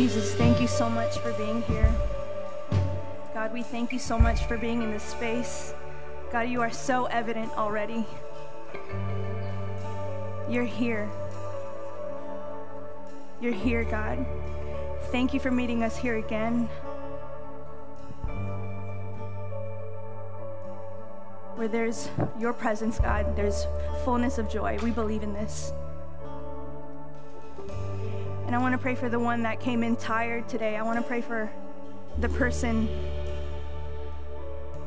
Jesus, thank you so much for being here. God, we thank you so much for being in this space. God, you are so evident already. You're here. You're here, God. Thank you for meeting us here again. Where there's your presence, God, there's fullness of joy. We believe in this. And I want to pray for the one that came in tired today. I want to pray for the person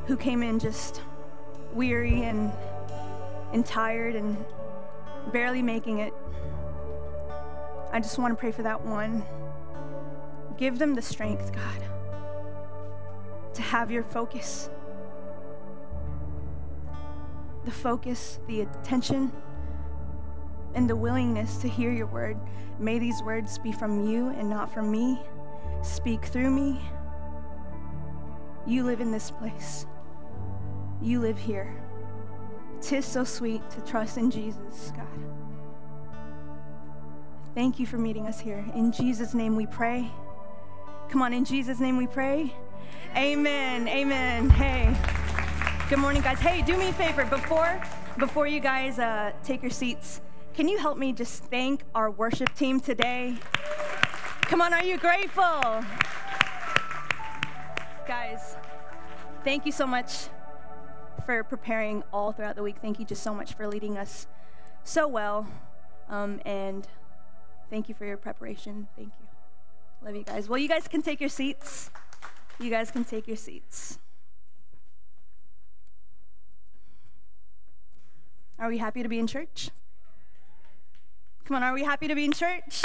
who came in just weary and, and tired and barely making it. I just want to pray for that one. Give them the strength, God, to have your focus. The focus, the attention, and the willingness to hear your word. May these words be from you and not from me. Speak through me. You live in this place. You live here. Tis so sweet to trust in Jesus, God. Thank you for meeting us here. In Jesus' name we pray. Come on, in Jesus' name we pray. Amen. Amen. Hey. Good morning, guys. Hey, do me a favor before before you guys uh, take your seats. Can you help me just thank our worship team today? Come on, are you grateful? Guys, thank you so much for preparing all throughout the week. Thank you just so much for leading us so well. Um, and thank you for your preparation. Thank you. Love you guys. Well, you guys can take your seats. You guys can take your seats. Are we happy to be in church? Come on, are we happy to be in church?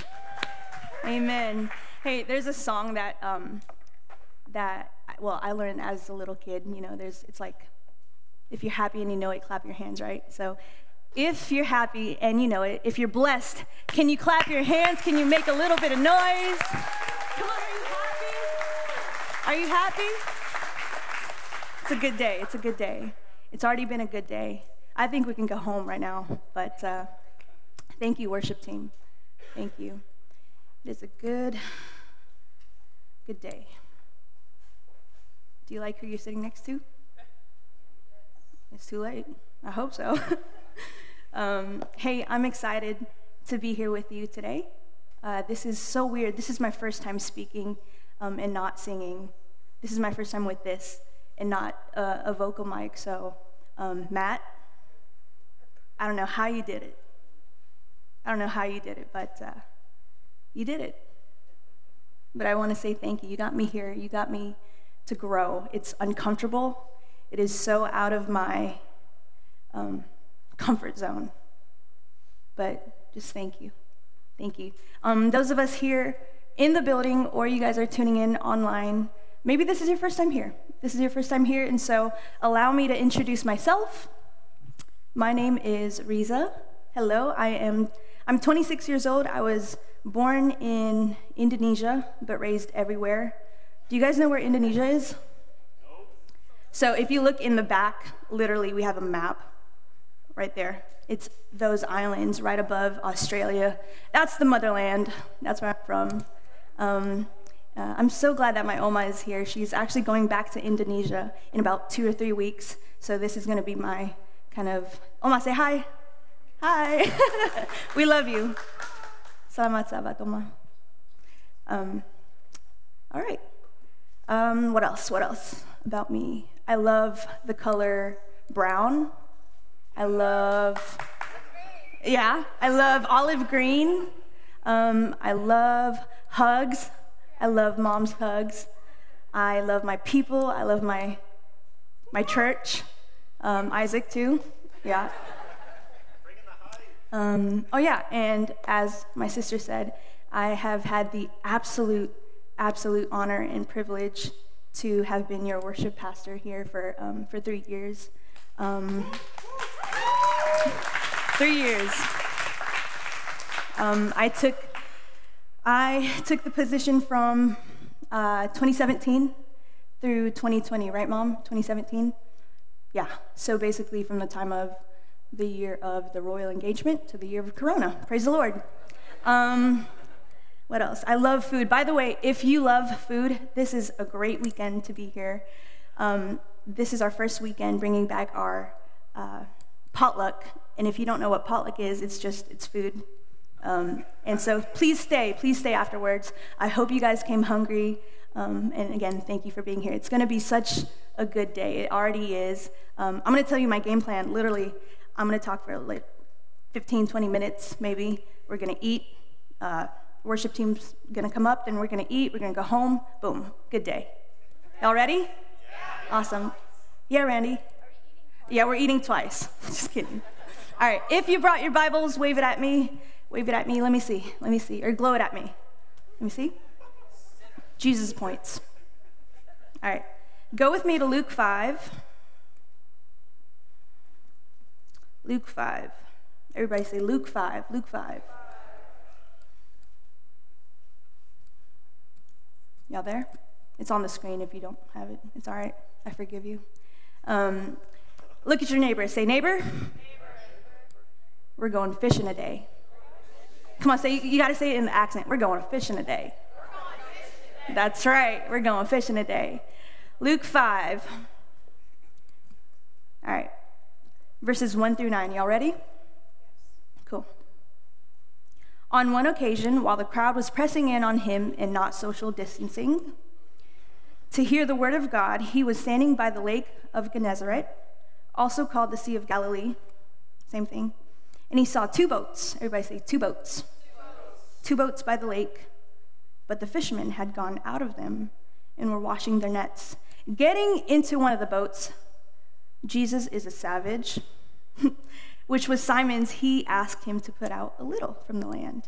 Amen. Hey, there's a song that um, that well I learned as a little kid. You know, there's it's like if you're happy and you know it, clap your hands, right? So if you're happy and you know it, if you're blessed, can you clap your hands? Can you make a little bit of noise? Come on, are you happy? Are you happy? It's a good day. It's a good day. It's already been a good day. I think we can go home right now, but uh, thank you, worship team. Thank you. It is a good, good day. Do you like who you're sitting next to? It's too late. I hope so. um, hey, I'm excited to be here with you today. Uh, this is so weird. This is my first time speaking um, and not singing. This is my first time with this and not uh, a vocal mic. So, um, Matt, I don't know how you did it. I don't know how you did it, but uh, you did it. But I want to say thank you. You got me here. You got me to grow. It's uncomfortable. It is so out of my um, comfort zone. But just thank you. Thank you. Um, those of us here in the building, or you guys are tuning in online, maybe this is your first time here. This is your first time here, and so allow me to introduce myself. My name is Riza. Hello, I am. I'm 26 years old. I was born in Indonesia, but raised everywhere. Do you guys know where Indonesia is? So if you look in the back, literally, we have a map right there. It's those islands right above Australia. That's the motherland. That's where I'm from. Um, uh, I'm so glad that my Oma is here. She's actually going back to Indonesia in about two or three weeks. So this is going to be my kind of Oma, say hi. Hi. we love you. Sahabat Oma. Um, all right. Um, what else? What else about me? I love the color brown. I love, yeah, I love olive green. Um, I love hugs. I love mom's hugs. I love my people. I love my my church. Um, Isaac too. Yeah. Um, oh yeah, and as my sister said, I have had the absolute, absolute honor and privilege to have been your worship pastor here for um, for three years. Um, three years. Um, I took I took the position from uh, 2017 through 2020, right, Mom? 2017. Yeah. So basically, from the time of the year of the royal engagement to the year of Corona. Praise the Lord. Um, What else? I love food. By the way, if you love food, this is a great weekend to be here. Um, this is our first weekend bringing back our uh, potluck. And if you don't know what potluck is, it's just it's food. Um, and so please stay. Please stay afterwards. I hope you guys came hungry. Um, and again, thank you for being here. It's going to be such a good day. It already is. Um, I'm going to tell you my game plan. Literally, I'm going to talk for like 15, 20 minutes, maybe. We're going to eat. Uh, worship team's going to come up, then we're going to eat. We're going to go home. Boom. Good day. Y'all ready? Yeah. Awesome. Yeah, Randy. Yeah, we're eating twice. Just kidding. All right. If you brought your Bibles, wave it at me. Wave it at me. Let me see. Let me see. Or glow it at me. Let me see. Jesus points. All right. Go with me to Luke 5. Luke 5. Everybody say Luke 5. Luke 5. Y'all there? It's on the screen if you don't have it. It's all right. I forgive you. Um, look at your neighbor. Say, neighbor, we're going fishing today. Come on, say you, got to say it in the accent. We're going fishing a day. That's right. We're going fishing today. Luke 5. All right. Verses 1 through 9. Y'all ready? Cool. On one occasion, while the crowd was pressing in on him in not social distancing, to hear the word of God, he was standing by the lake of Gennesaret, also called the Sea of Galilee. Same thing. And he saw two boats. Everybody say, two boats. Two boats, two boats by the lake. But the fishermen had gone out of them and were washing their nets. Getting into one of the boats, Jesus is a savage, which was Simon's, he asked him to put out a little from the land.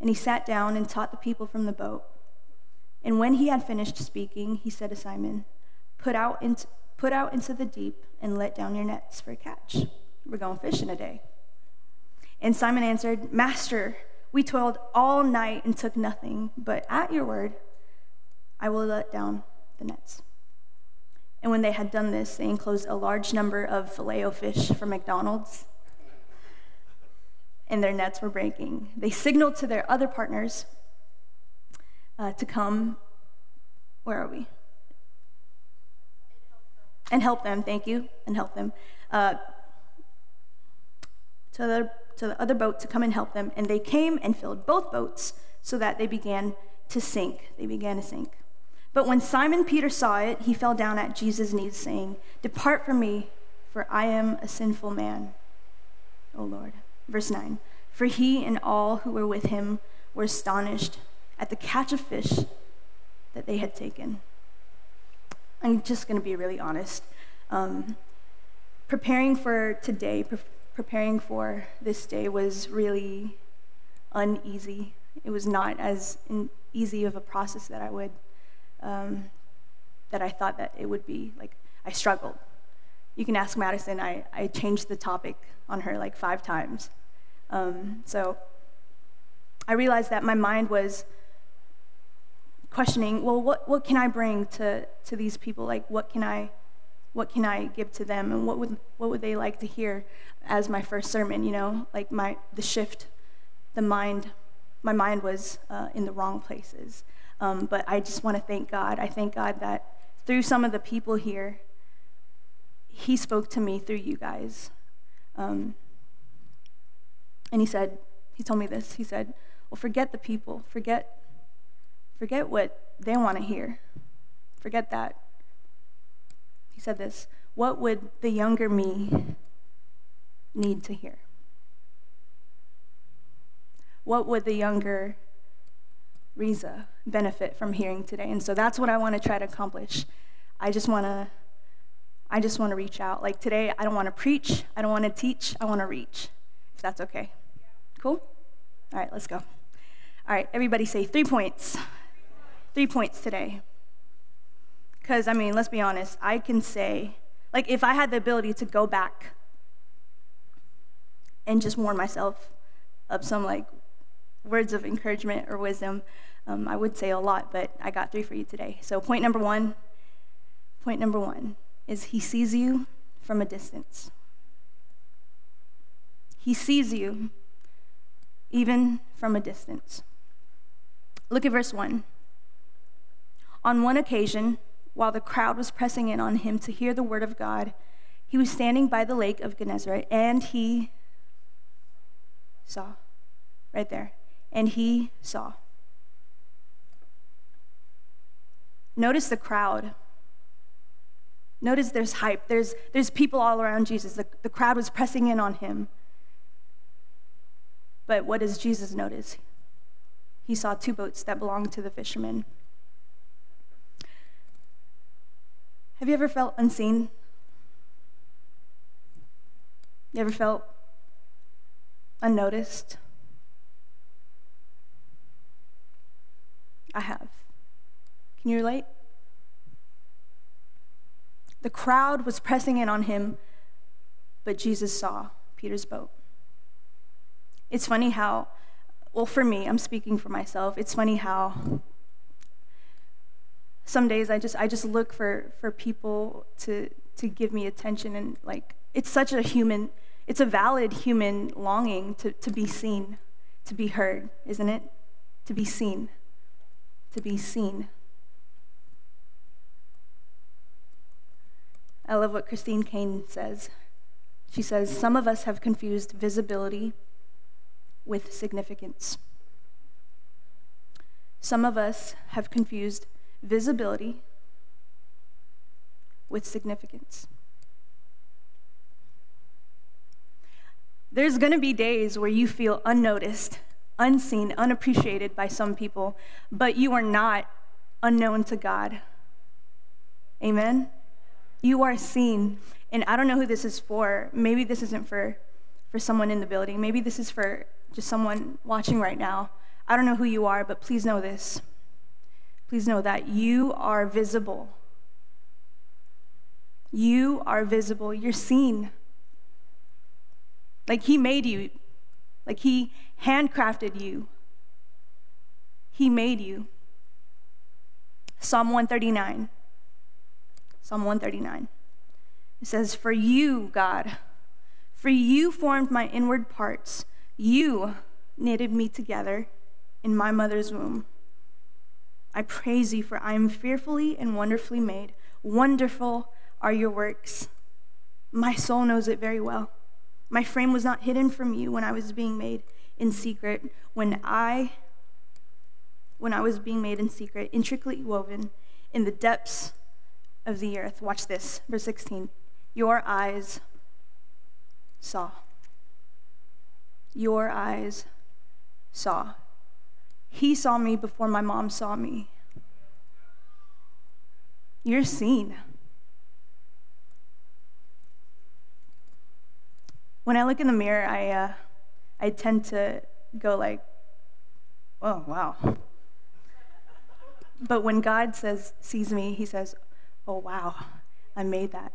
And he sat down and taught the people from the boat. And when he had finished speaking, he said to Simon, Put out into, put out into the deep and let down your nets for a catch. We're going fishing today. And Simon answered, Master, we toiled all night and took nothing, but at your word, I will let down the nets. And when they had done this, they enclosed a large number of filet o fish from McDonald's, and their nets were breaking. They signaled to their other partners uh, to come. Where are we? And help them, thank you, and help them. Uh, to, the, to the other boat to come and help them. And they came and filled both boats so that they began to sink. They began to sink. But when Simon Peter saw it, he fell down at Jesus' knees, saying, Depart from me, for I am a sinful man, O Lord. Verse 9 For he and all who were with him were astonished at the catch of fish that they had taken. I'm just going to be really honest. Um, preparing for today, pre- preparing for this day was really uneasy. It was not as easy of a process that I would um, that I thought that it would be. Like, I struggled. You can ask Madison, I, I changed the topic on her like five times. Um, so I realized that my mind was questioning, well, what, what can I bring to, to these people? Like, what can I, what can I give to them? And what would, what would they like to hear as my first sermon, you know? Like my, the shift, the mind, my mind was uh, in the wrong places. Um, but I just want to thank God. I thank God that through some of the people here, He spoke to me through you guys. Um, and He said, He told me this. He said, Well, forget the people. Forget, forget what they want to hear. Forget that. He said this What would the younger me need to hear? What would the younger Riza benefit from hearing today. And so that's what I want to try to accomplish. I just want to I just want to reach out. Like today, I don't want to preach, I don't want to teach, I want to reach. If that's okay. Cool? All right, let's go. All right, everybody say 3 points. 3 points today. Cuz I mean, let's be honest, I can say like if I had the ability to go back and just warn myself of some like words of encouragement or wisdom. Um, I would say a lot, but I got three for you today. So, point number one point number one is He sees you from a distance. He sees you even from a distance. Look at verse 1. On one occasion, while the crowd was pressing in on him to hear the word of God, he was standing by the lake of Gennesaret, and he saw. Right there. And he saw. Notice the crowd. Notice there's hype. There's, there's people all around Jesus. The, the crowd was pressing in on him. But what does Jesus notice? He saw two boats that belonged to the fishermen. Have you ever felt unseen? You ever felt unnoticed? I have. Can you relate? The crowd was pressing in on him, but Jesus saw Peter's boat. It's funny how, well, for me, I'm speaking for myself, it's funny how some days I just I just look for for people to to give me attention and like it's such a human it's a valid human longing to, to be seen, to be heard, isn't it? To be seen. To be seen. I love what Christine Caine says. She says, Some of us have confused visibility with significance. Some of us have confused visibility with significance. There's going to be days where you feel unnoticed, unseen, unappreciated by some people, but you are not unknown to God. Amen? You are seen. And I don't know who this is for. Maybe this isn't for, for someone in the building. Maybe this is for just someone watching right now. I don't know who you are, but please know this. Please know that you are visible. You are visible. You're seen. Like He made you, like He handcrafted you. He made you. Psalm 139. Psalm 139. It says, For you, God, for you formed my inward parts. You knitted me together in my mother's womb. I praise you, for I am fearfully and wonderfully made. Wonderful are your works. My soul knows it very well. My frame was not hidden from you when I was being made in secret, when I when I was being made in secret, intricately woven in the depths of the earth. Watch this, verse 16. Your eyes saw. Your eyes saw. He saw me before my mom saw me. You're seen. When I look in the mirror, I, uh, I tend to go like, oh, wow. But when God says, sees me, he says, oh, wow, I made that.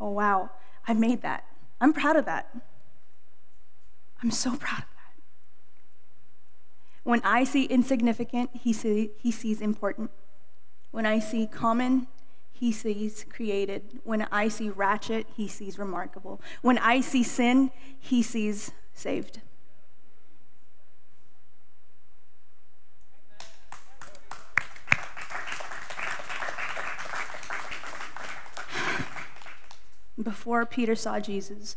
Oh, wow, I made that. I'm proud of that. I'm so proud of that. When I see insignificant, he, see, he sees important. When I see common, he sees created. When I see ratchet, he sees remarkable. When I see sin, he sees saved. Before Peter saw Jesus,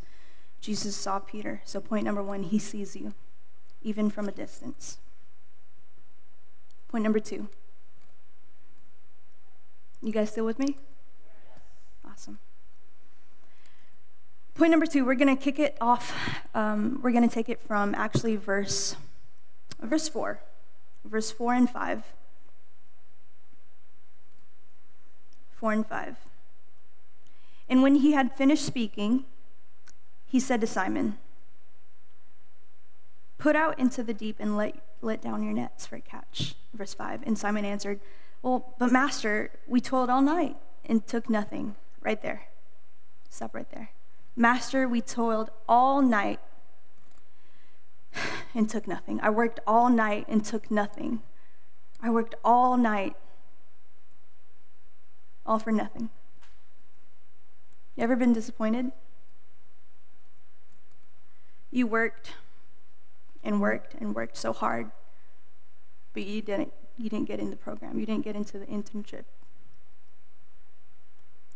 Jesus saw Peter. So, point number one, he sees you, even from a distance. Point number two, you guys still with me? Awesome. Point number two, we're going to kick it off. Um, we're going to take it from actually verse, verse 4, verse 4 and 5. 4 and 5. And when he had finished speaking, he said to Simon, Put out into the deep and let, let down your nets for a catch. Verse 5. And Simon answered, well, but Master, we toiled all night and took nothing. Right there. Stop right there. Master, we toiled all night and took nothing. I worked all night and took nothing. I worked all night, all for nothing. You ever been disappointed? You worked and worked and worked so hard but you didn't, you didn't get in the program, you didn't get into the internship.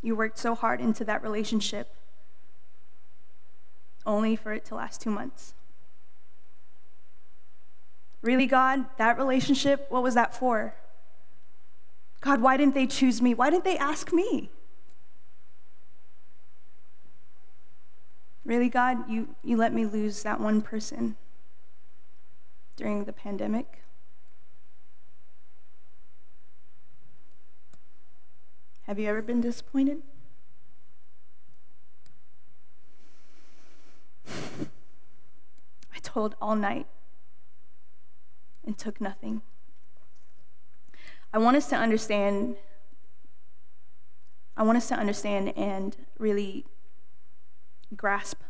You worked so hard into that relationship only for it to last two months. Really, God, that relationship, what was that for? God, why didn't they choose me? Why didn't they ask me? Really, God, you, you let me lose that one person during the pandemic. Have you ever been disappointed? I told all night and took nothing. I want us to understand I want us to understand and really grasp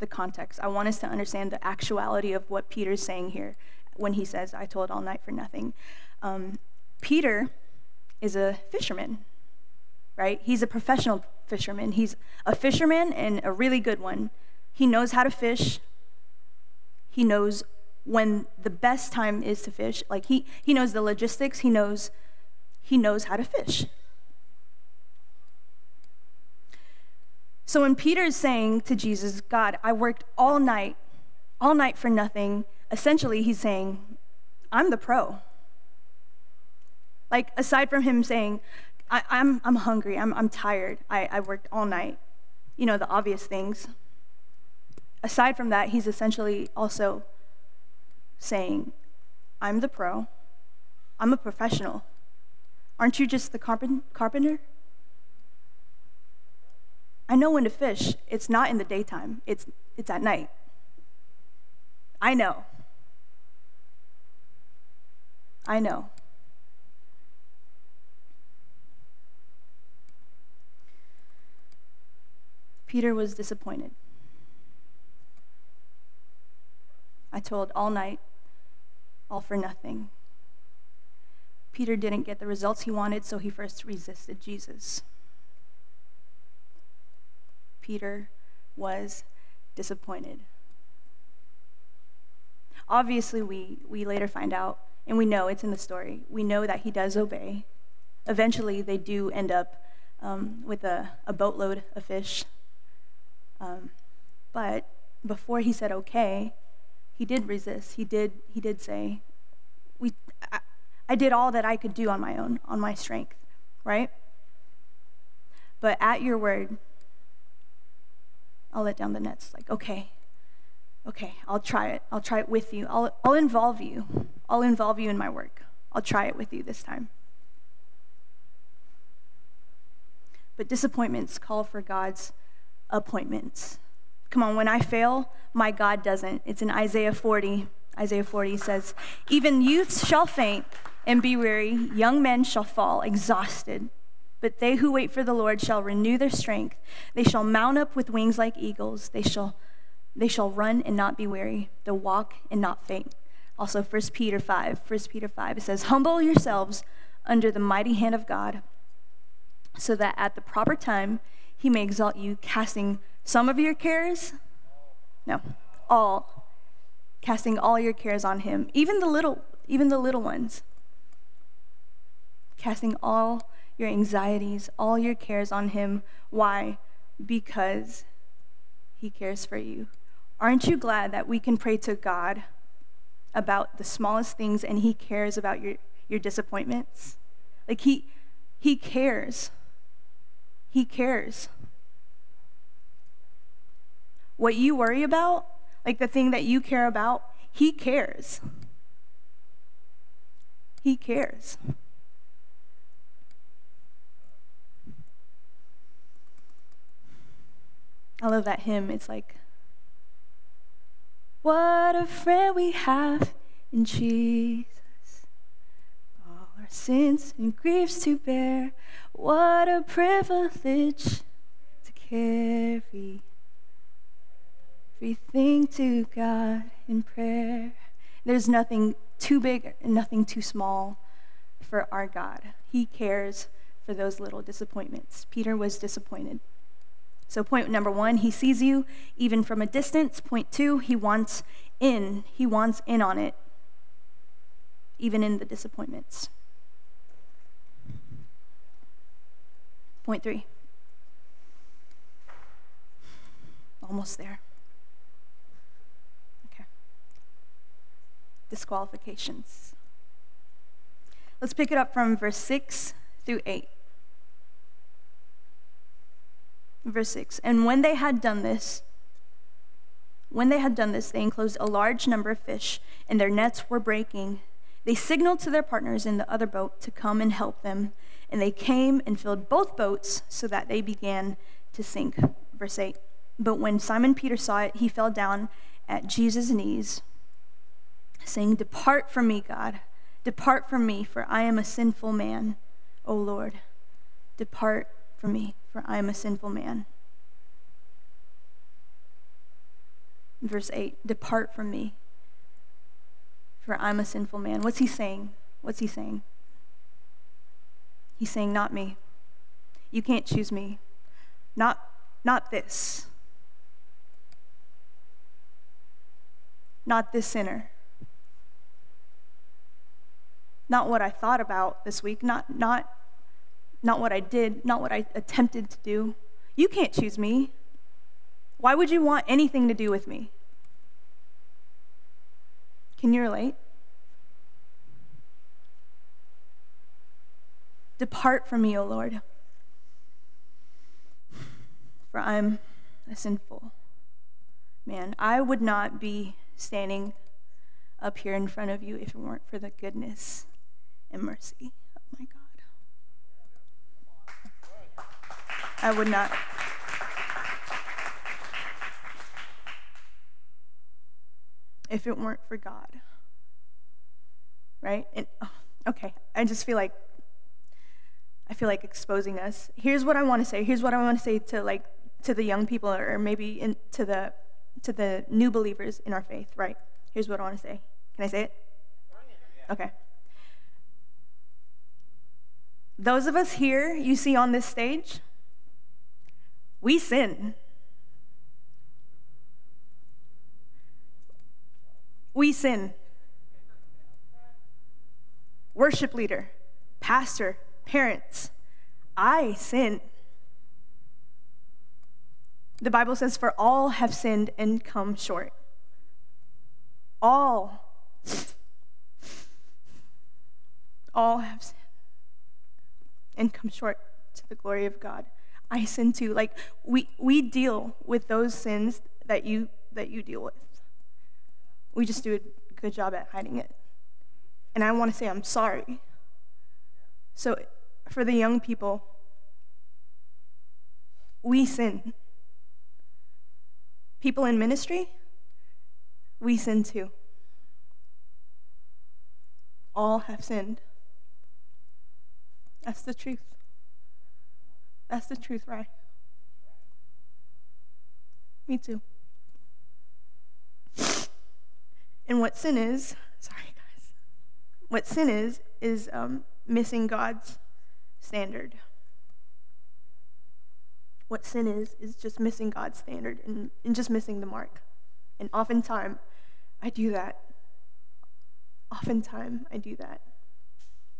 the context. I want us to understand the actuality of what Peter's saying here when he says, I told all night for nothing. Um, Peter is a fisherman, right? He's a professional fisherman. He's a fisherman and a really good one. He knows how to fish. He knows when the best time is to fish. Like he, he knows the logistics. He knows he knows how to fish. So when Peter is saying to Jesus, God, I worked all night, all night for nothing, essentially he's saying, I'm the pro. Like, aside from him saying, I, am I'm, I'm hungry, I'm, I'm tired, I, I worked all night, you know, the obvious things. Aside from that, he's essentially also saying, I'm the pro, I'm a professional. Aren't you just the carpenter? I know when to fish. It's not in the daytime, it's, it's at night. I know. I know. Peter was disappointed. I told all night, all for nothing. Peter didn't get the results he wanted, so he first resisted Jesus. Peter was disappointed. Obviously, we, we later find out, and we know it's in the story, we know that he does obey. Eventually, they do end up um, with a, a, boatload of fish. Um, but before he said okay, he did resist. He did, he did say, we, I, I did all that I could do on my own, on my strength, right? But at your word, I'll let down the nets. Like, okay, okay, I'll try it. I'll try it with you. I'll, I'll involve you. I'll involve you in my work. I'll try it with you this time. But disappointments call for God's appointments. Come on, when I fail, my God doesn't. It's in Isaiah 40. Isaiah 40 says, Even youths shall faint and be weary, young men shall fall exhausted. But they who wait for the Lord shall renew their strength. They shall mount up with wings like eagles. They shall, they shall run and not be weary. They'll walk and not faint. Also, 1 Peter 5, 1 Peter 5, it says, Humble yourselves under the mighty hand of God, so that at the proper time he may exalt you, casting some of your cares, no, all, casting all your cares on him, even the little, even the little ones, casting all your anxieties, all your cares on Him. Why? Because He cares for you. Aren't you glad that we can pray to God about the smallest things and He cares about your, your disappointments? Like, He, he cares. He cares. What you worry about, like the thing that you care about, He cares. He cares. I love that hymn. It's like, What a friend we have in Jesus. Sins and griefs to bear. What a privilege to carry everything to God in prayer. There's nothing too big and nothing too small for our God. He cares for those little disappointments. Peter was disappointed. So, point number one, he sees you even from a distance. Point two, he wants in. He wants in on it. even in the disappointments. Point three. Almost there. Okay. Disqualifications. Let's pick it up from verse 6 through 8. Verse 6 And when they had done this, when they had done this, they enclosed a large number of fish, and their nets were breaking. They signaled to their partners in the other boat to come and help them, and they came and filled both boats so that they began to sink. Verse 8 But when Simon Peter saw it, he fell down at Jesus' knees, saying, Depart from me, God. Depart from me, for I am a sinful man. O Lord, depart from me, for I am a sinful man. Verse 8 Depart from me, for I'm a sinful man. What's he saying? What's he saying? He's saying, Not me. You can't choose me. Not, not this. Not this sinner. Not what I thought about this week. Not, not, not what I did. Not what I attempted to do. You can't choose me. Why would you want anything to do with me? Can you relate? Depart from me, O Lord, for I'm a sinful man. I would not be standing up here in front of you if it weren't for the goodness and mercy of my God. I would not. if it weren't for God. Right? And oh, okay, I just feel like I feel like exposing us. Here's what I want to say. Here's what I want to say to like to the young people or maybe in, to the to the new believers in our faith, right? Here's what I want to say. Can I say it? Okay. Those of us here you see on this stage, we sin. we sin. Worship leader, pastor, parents, I sin. The Bible says, For all have sinned and come short. All. All have sinned and come short to the glory of God. I sin too. Like we we deal with those sins that you that you deal with. We just do a good job at hiding it. And I want to say I'm sorry. So, for the young people, we sin. People in ministry, we sin too. All have sinned. That's the truth. That's the truth, right? Me too. And what sin is, sorry guys, what sin is, is um, missing God's standard. What sin is, is just missing God's standard and, and just missing the mark. And oftentimes, I do that. Oftentimes, I do that.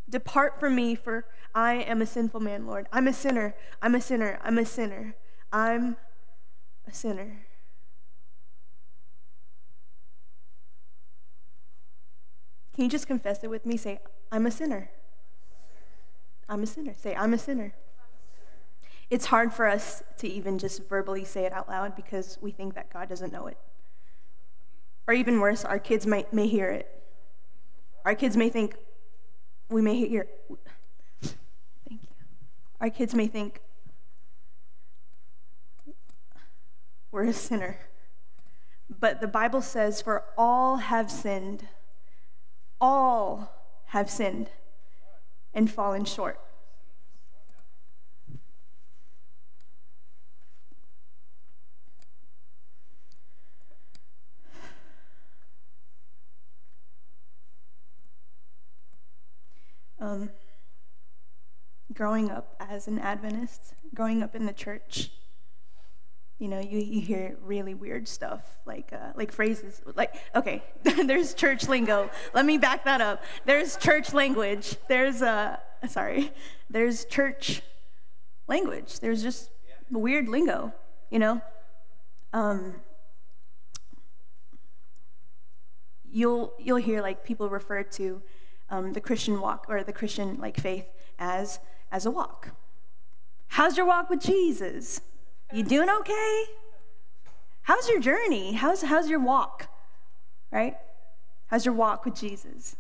Depart from me, for I am a sinful man, Lord. I'm a sinner. I'm a sinner. I'm a sinner. I'm a sinner. Can you just confess it with me? Say, I'm a sinner. I'm a sinner. Say, I'm a sinner. It's hard for us to even just verbally say it out loud because we think that God doesn't know it. Or even worse, our kids might, may hear it. Our kids may think, we may hear, thank you. Our kids may think, we're a sinner. But the Bible says, for all have sinned all have sinned and fallen short. Um, growing up as an Adventist, growing up in the church, you know, you, you hear really weird stuff, like, uh, like phrases. Like, okay, there's church lingo. Let me back that up. There's church language. There's, uh, sorry, there's church language. There's just weird lingo, you know? Um, you'll, you'll hear like people refer to um, the Christian walk or the Christian like faith as, as a walk. How's your walk with Jesus? You doing okay? How's your journey? How's, how's your walk? Right? How's your walk with Jesus?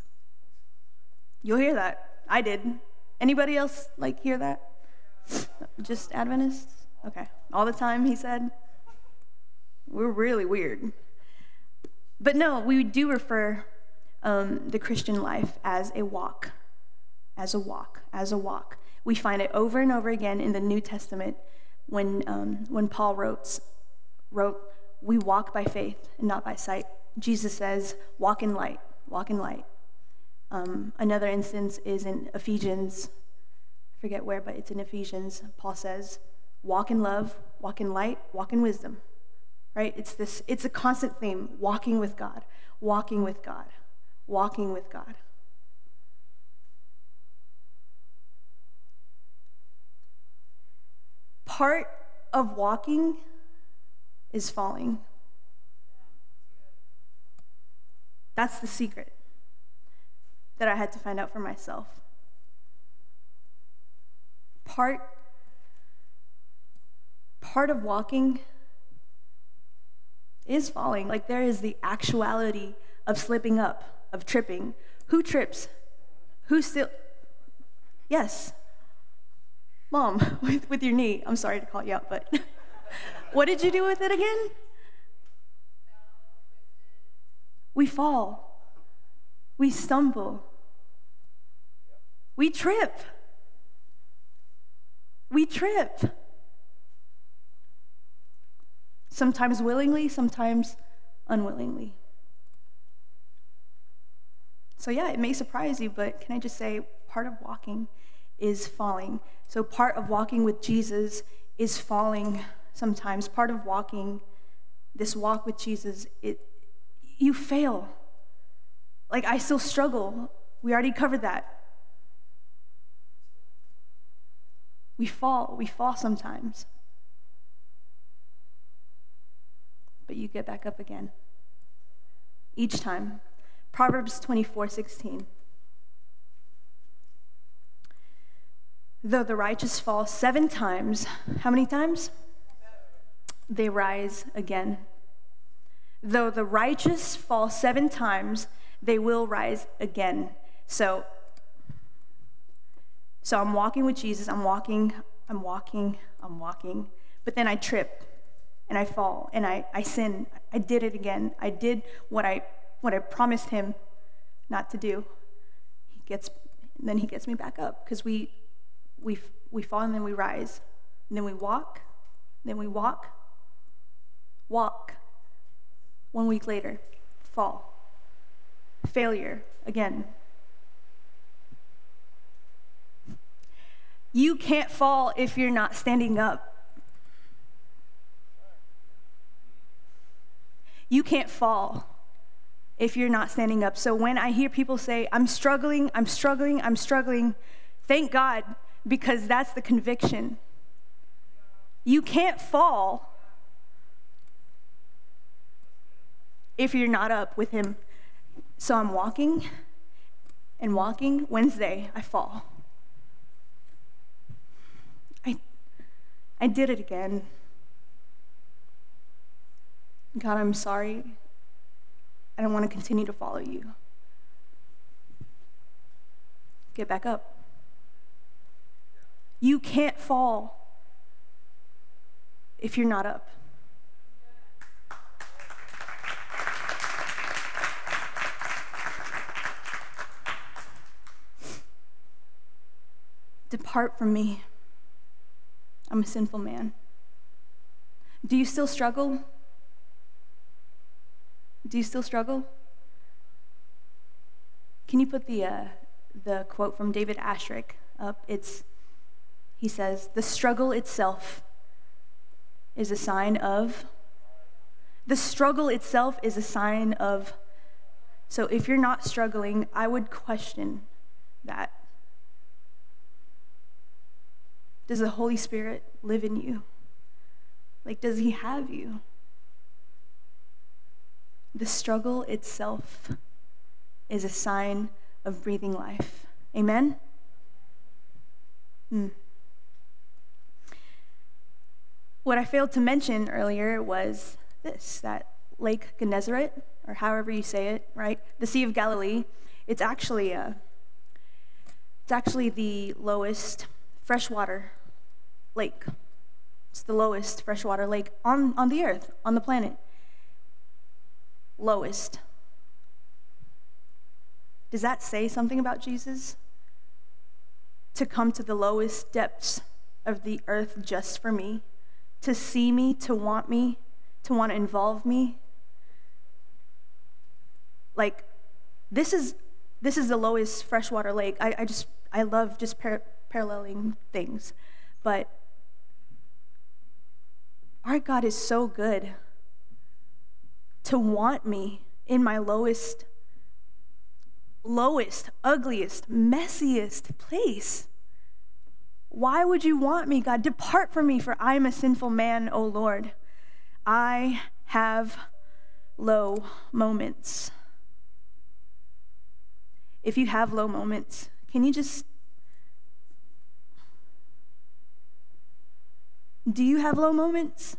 You'll hear that. I did. Anybody else like hear that? Just Adventists? Okay. All the time, he said. We're really weird. But no, we do refer um, the Christian life as a walk, as a walk, as a walk. We find it over and over again in the New Testament when, um, when Paul wrote, wrote, We walk by faith and not by sight. Jesus says, Walk in light, walk in light. Um, another instance is in Ephesians, I forget where, but it's in Ephesians. Paul says, Walk in love, walk in light, walk in wisdom. Right? It's this, it's a constant theme walking with God, walking with God, walking with God. Part of walking is falling. That's the secret that I had to find out for myself. Part part of walking is falling. Like there is the actuality of slipping up, of tripping. Who trips? Who still Yes, Mom, with, with your knee. I'm sorry to call you out, but what did you do with it again? We fall. We stumble. We trip. We trip. Sometimes willingly, sometimes unwillingly. So, yeah, it may surprise you, but can I just say part of walking is falling. So, part of walking with Jesus is falling sometimes. Part of walking, this walk with Jesus, it, you fail. Like, I still struggle. We already covered that. We fall. We fall sometimes. But you get back up again. Each time. Proverbs 24 16. Though the righteous fall seven times, how many times? They rise again. Though the righteous fall seven times, they will rise again. So, so I'm walking with Jesus. I'm walking, I'm walking, I'm walking. But then I trip and I fall and I, I sin. I did it again. I did what I, what I promised him not to do. He gets, then he gets me back up because we we, we fall and then we rise. And then we walk, then we walk, walk. One week later, fall. Failure again. You can't fall if you're not standing up. You can't fall if you're not standing up. So when I hear people say, I'm struggling, I'm struggling, I'm struggling, thank God because that's the conviction. You can't fall if you're not up with Him. So I'm walking and walking. Wednesday, I fall. I, I did it again. God, I'm sorry. I don't want to continue to follow you. Get back up. You can't fall if you're not up. Depart from me. I'm a sinful man. Do you still struggle? Do you still struggle? Can you put the, uh, the quote from David Asscherick up? It's he says, the struggle itself is a sign of, the struggle itself is a sign of. So if you're not struggling, I would question that. Does the Holy Spirit live in you? Like, does He have you? The struggle itself is a sign of breathing life. Amen? Hmm. What I failed to mention earlier was this that Lake Gennesaret, or however you say it, right? The Sea of Galilee. It's actually a, uh, it's actually the lowest freshwater lake. It's the lowest freshwater lake on, on the earth, on the planet. Lowest. Does that say something about Jesus? To come to the lowest depths of the earth just for me, to see me, to want me, to want to involve me. Like, this is this is the lowest freshwater lake. I, I just I love just par- paralleling things, but our God is so good to want me in my lowest lowest, ugliest, messiest place. Why would you want me, God? Depart from me, for I am a sinful man, O Lord. I have low moments. If you have low moments, can you just. Do you have low moments?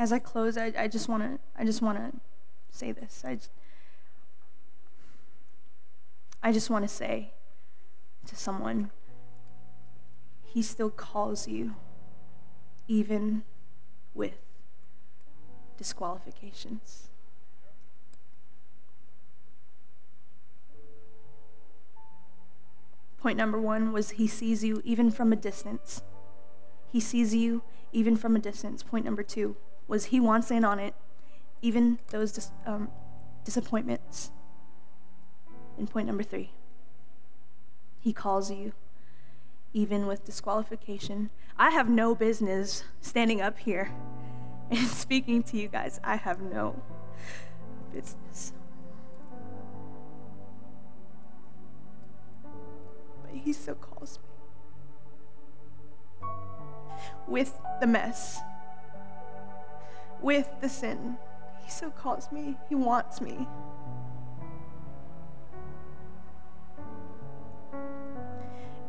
As I close, I, I just want to I just want to say this. I just, I just want to say to someone, He still calls you, even with disqualifications. Point number one was He sees you even from a distance. He sees you even from a distance. Point number two was he wants in on it, even those dis- um, disappointments. And point number three, he calls you even with disqualification. I have no business standing up here and speaking to you guys. I have no business. But he still calls me with the mess with the sin. He so calls me, He wants me.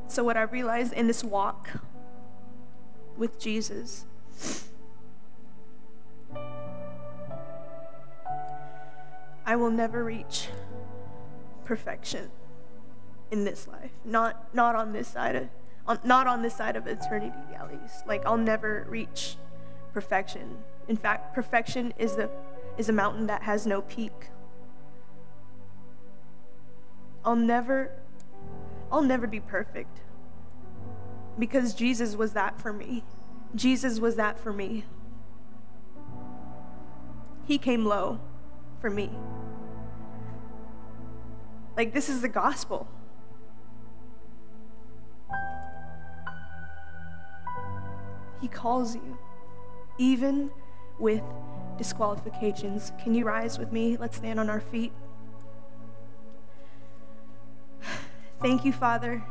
So, what I realized in this walk with Jesus I will never reach perfection in this life. Not not on this side of on, not on this side of eternity at least. Like I'll never reach perfection. In fact, perfection is, the, is a mountain that has no peak. I'll never, I'll never be perfect because Jesus was that for me. Jesus was that for me. He came low for me. Like, this is the gospel. He calls you even with disqualifications. Can you rise with me? Let's stand on our feet. Thank you, Father.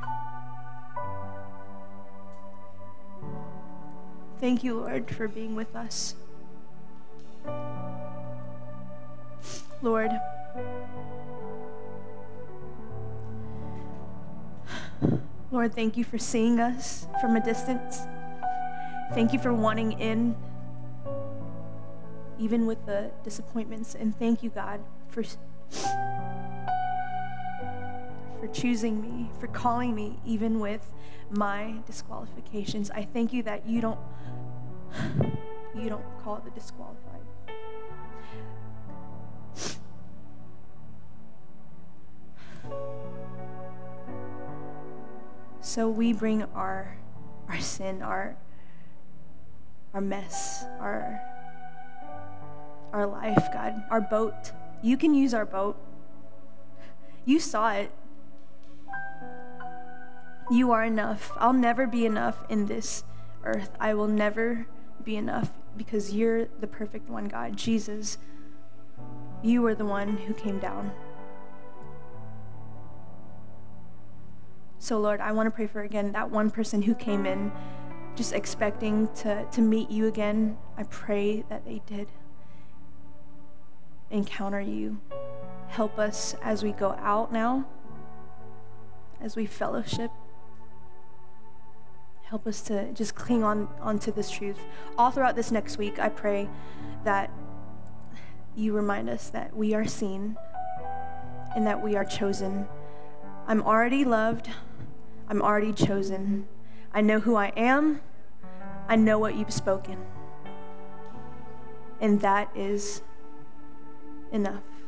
Thank you, Lord, for being with us. Lord, Lord, thank you for seeing us from a distance. Thank you for wanting in even with the disappointments. And thank you, God, for, for choosing me, for calling me, even with my disqualifications. I thank you that you don't you don't call the disqualified. So we bring our our sin, our our mess, our our life, God, our boat. You can use our boat. You saw it. You are enough. I'll never be enough in this earth. I will never be enough because you're the perfect one, God. Jesus, you are the one who came down. So, Lord, I want to pray for again that one person who came in just expecting to, to meet you again. I pray that they did encounter you. Help us as we go out now, as we fellowship. Help us to just cling on onto this truth. All throughout this next week, I pray that you remind us that we are seen and that we are chosen. I'm already loved. I'm already chosen. I know who I am. I know what you've spoken. And that is enough.